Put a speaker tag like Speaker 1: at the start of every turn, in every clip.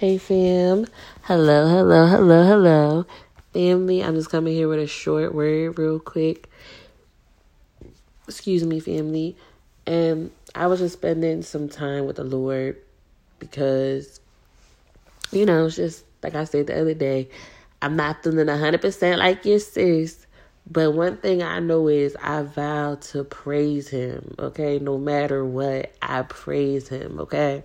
Speaker 1: Hey fam. Hello, hello, hello, hello. Family, I'm just coming here with a short word real quick. Excuse me, family. And I was just spending some time with the Lord because, you know, it's just like I said the other day, I'm not feeling 100% like your sis. But one thing I know is I vow to praise him, okay? No matter what, I praise him, okay?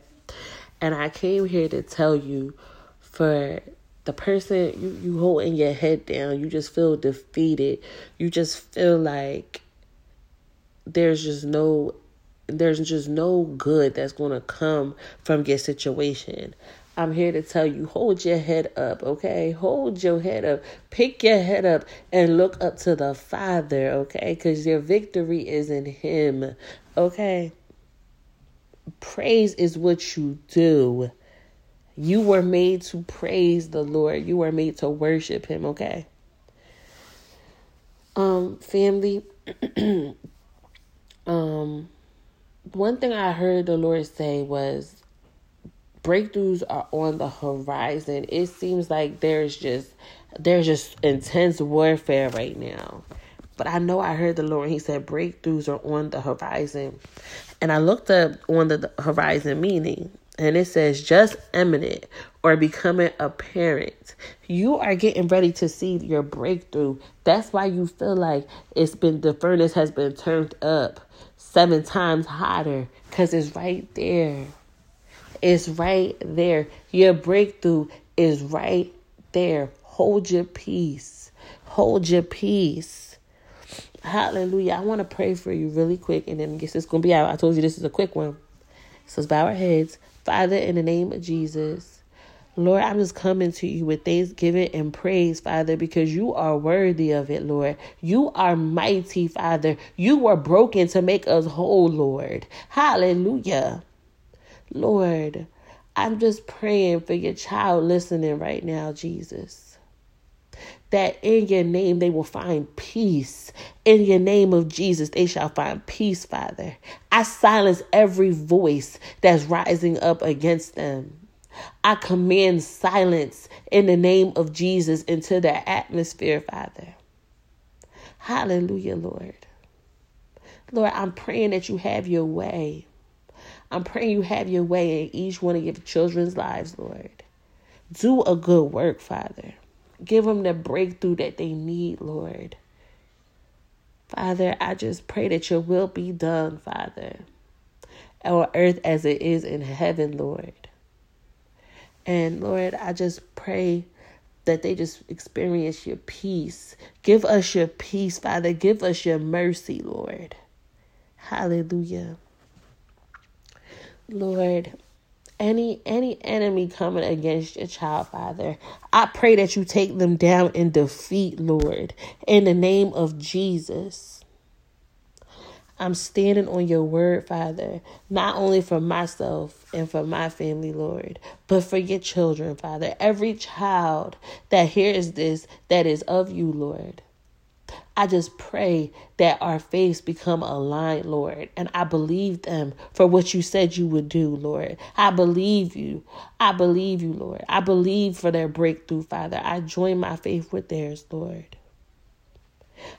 Speaker 1: And I came here to tell you for the person you, you holding your head down, you just feel defeated. You just feel like there's just no there's just no good that's going to come from your situation. I'm here to tell you hold your head up, okay? Hold your head up. Pick your head up and look up to the Father, okay? Cuz your victory is in him, okay? Praise is what you do. You were made to praise the Lord. You were made to worship him, okay? Um family um one thing I heard the Lord say was breakthroughs are on the horizon. It seems like there's just there's just intense warfare right now. But I know I heard the Lord, He said breakthroughs are on the horizon. And I looked up on the horizon meaning, and it says just imminent or becoming apparent. You are getting ready to see your breakthrough. That's why you feel like it's been the furnace has been turned up seven times hotter because it's right there. It's right there. Your breakthrough is right there. Hold your peace. Hold your peace. Hallelujah. I want to pray for you really quick and then guess it's going to be out. I told you this is a quick one. So let's bow our heads. Father, in the name of Jesus, Lord, I'm just coming to you with thanksgiving and praise, Father, because you are worthy of it, Lord. You are mighty, Father. You were broken to make us whole, Lord. Hallelujah. Lord, I'm just praying for your child listening right now, Jesus. That in your name they will find peace. In your name of Jesus, they shall find peace, Father. I silence every voice that's rising up against them. I command silence in the name of Jesus into their atmosphere, Father. Hallelujah, Lord. Lord, I'm praying that you have your way. I'm praying you have your way in each one of your children's lives, Lord. Do a good work, Father. Give them the breakthrough that they need, Lord. Father, I just pray that your will be done, Father, on earth as it is in heaven, Lord. And Lord, I just pray that they just experience your peace. Give us your peace, Father. Give us your mercy, Lord. Hallelujah. Lord, any any enemy coming against your child, Father, I pray that you take them down in defeat, Lord, in the name of Jesus. I'm standing on your word, Father, not only for myself and for my family, Lord, but for your children, Father. Every child that hears this that is of you, Lord. I just pray that our faiths become aligned, Lord. And I believe them for what you said you would do, Lord. I believe you. I believe you, Lord. I believe for their breakthrough, Father. I join my faith with theirs, Lord.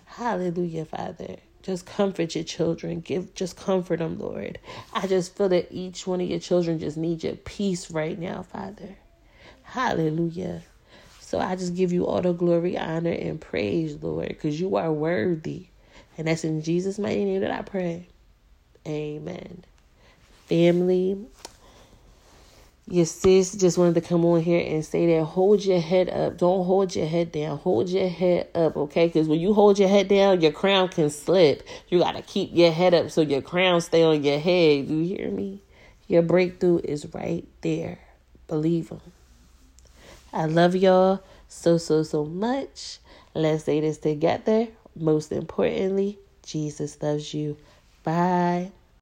Speaker 1: Hallelujah, Father. Just comfort your children. Give just comfort them, Lord. I just feel that each one of your children just need your peace right now, Father. Hallelujah. So I just give you all the glory, honor, and praise, Lord, because you are worthy. And that's in Jesus' mighty name that I pray. Amen. Family, your sis just wanted to come on here and say that hold your head up. Don't hold your head down. Hold your head up, okay? Because when you hold your head down, your crown can slip. You got to keep your head up so your crown stay on your head. You hear me? Your breakthrough is right there. Believe them. I love y'all so, so, so much. Let's say this together. Most importantly, Jesus loves you. Bye.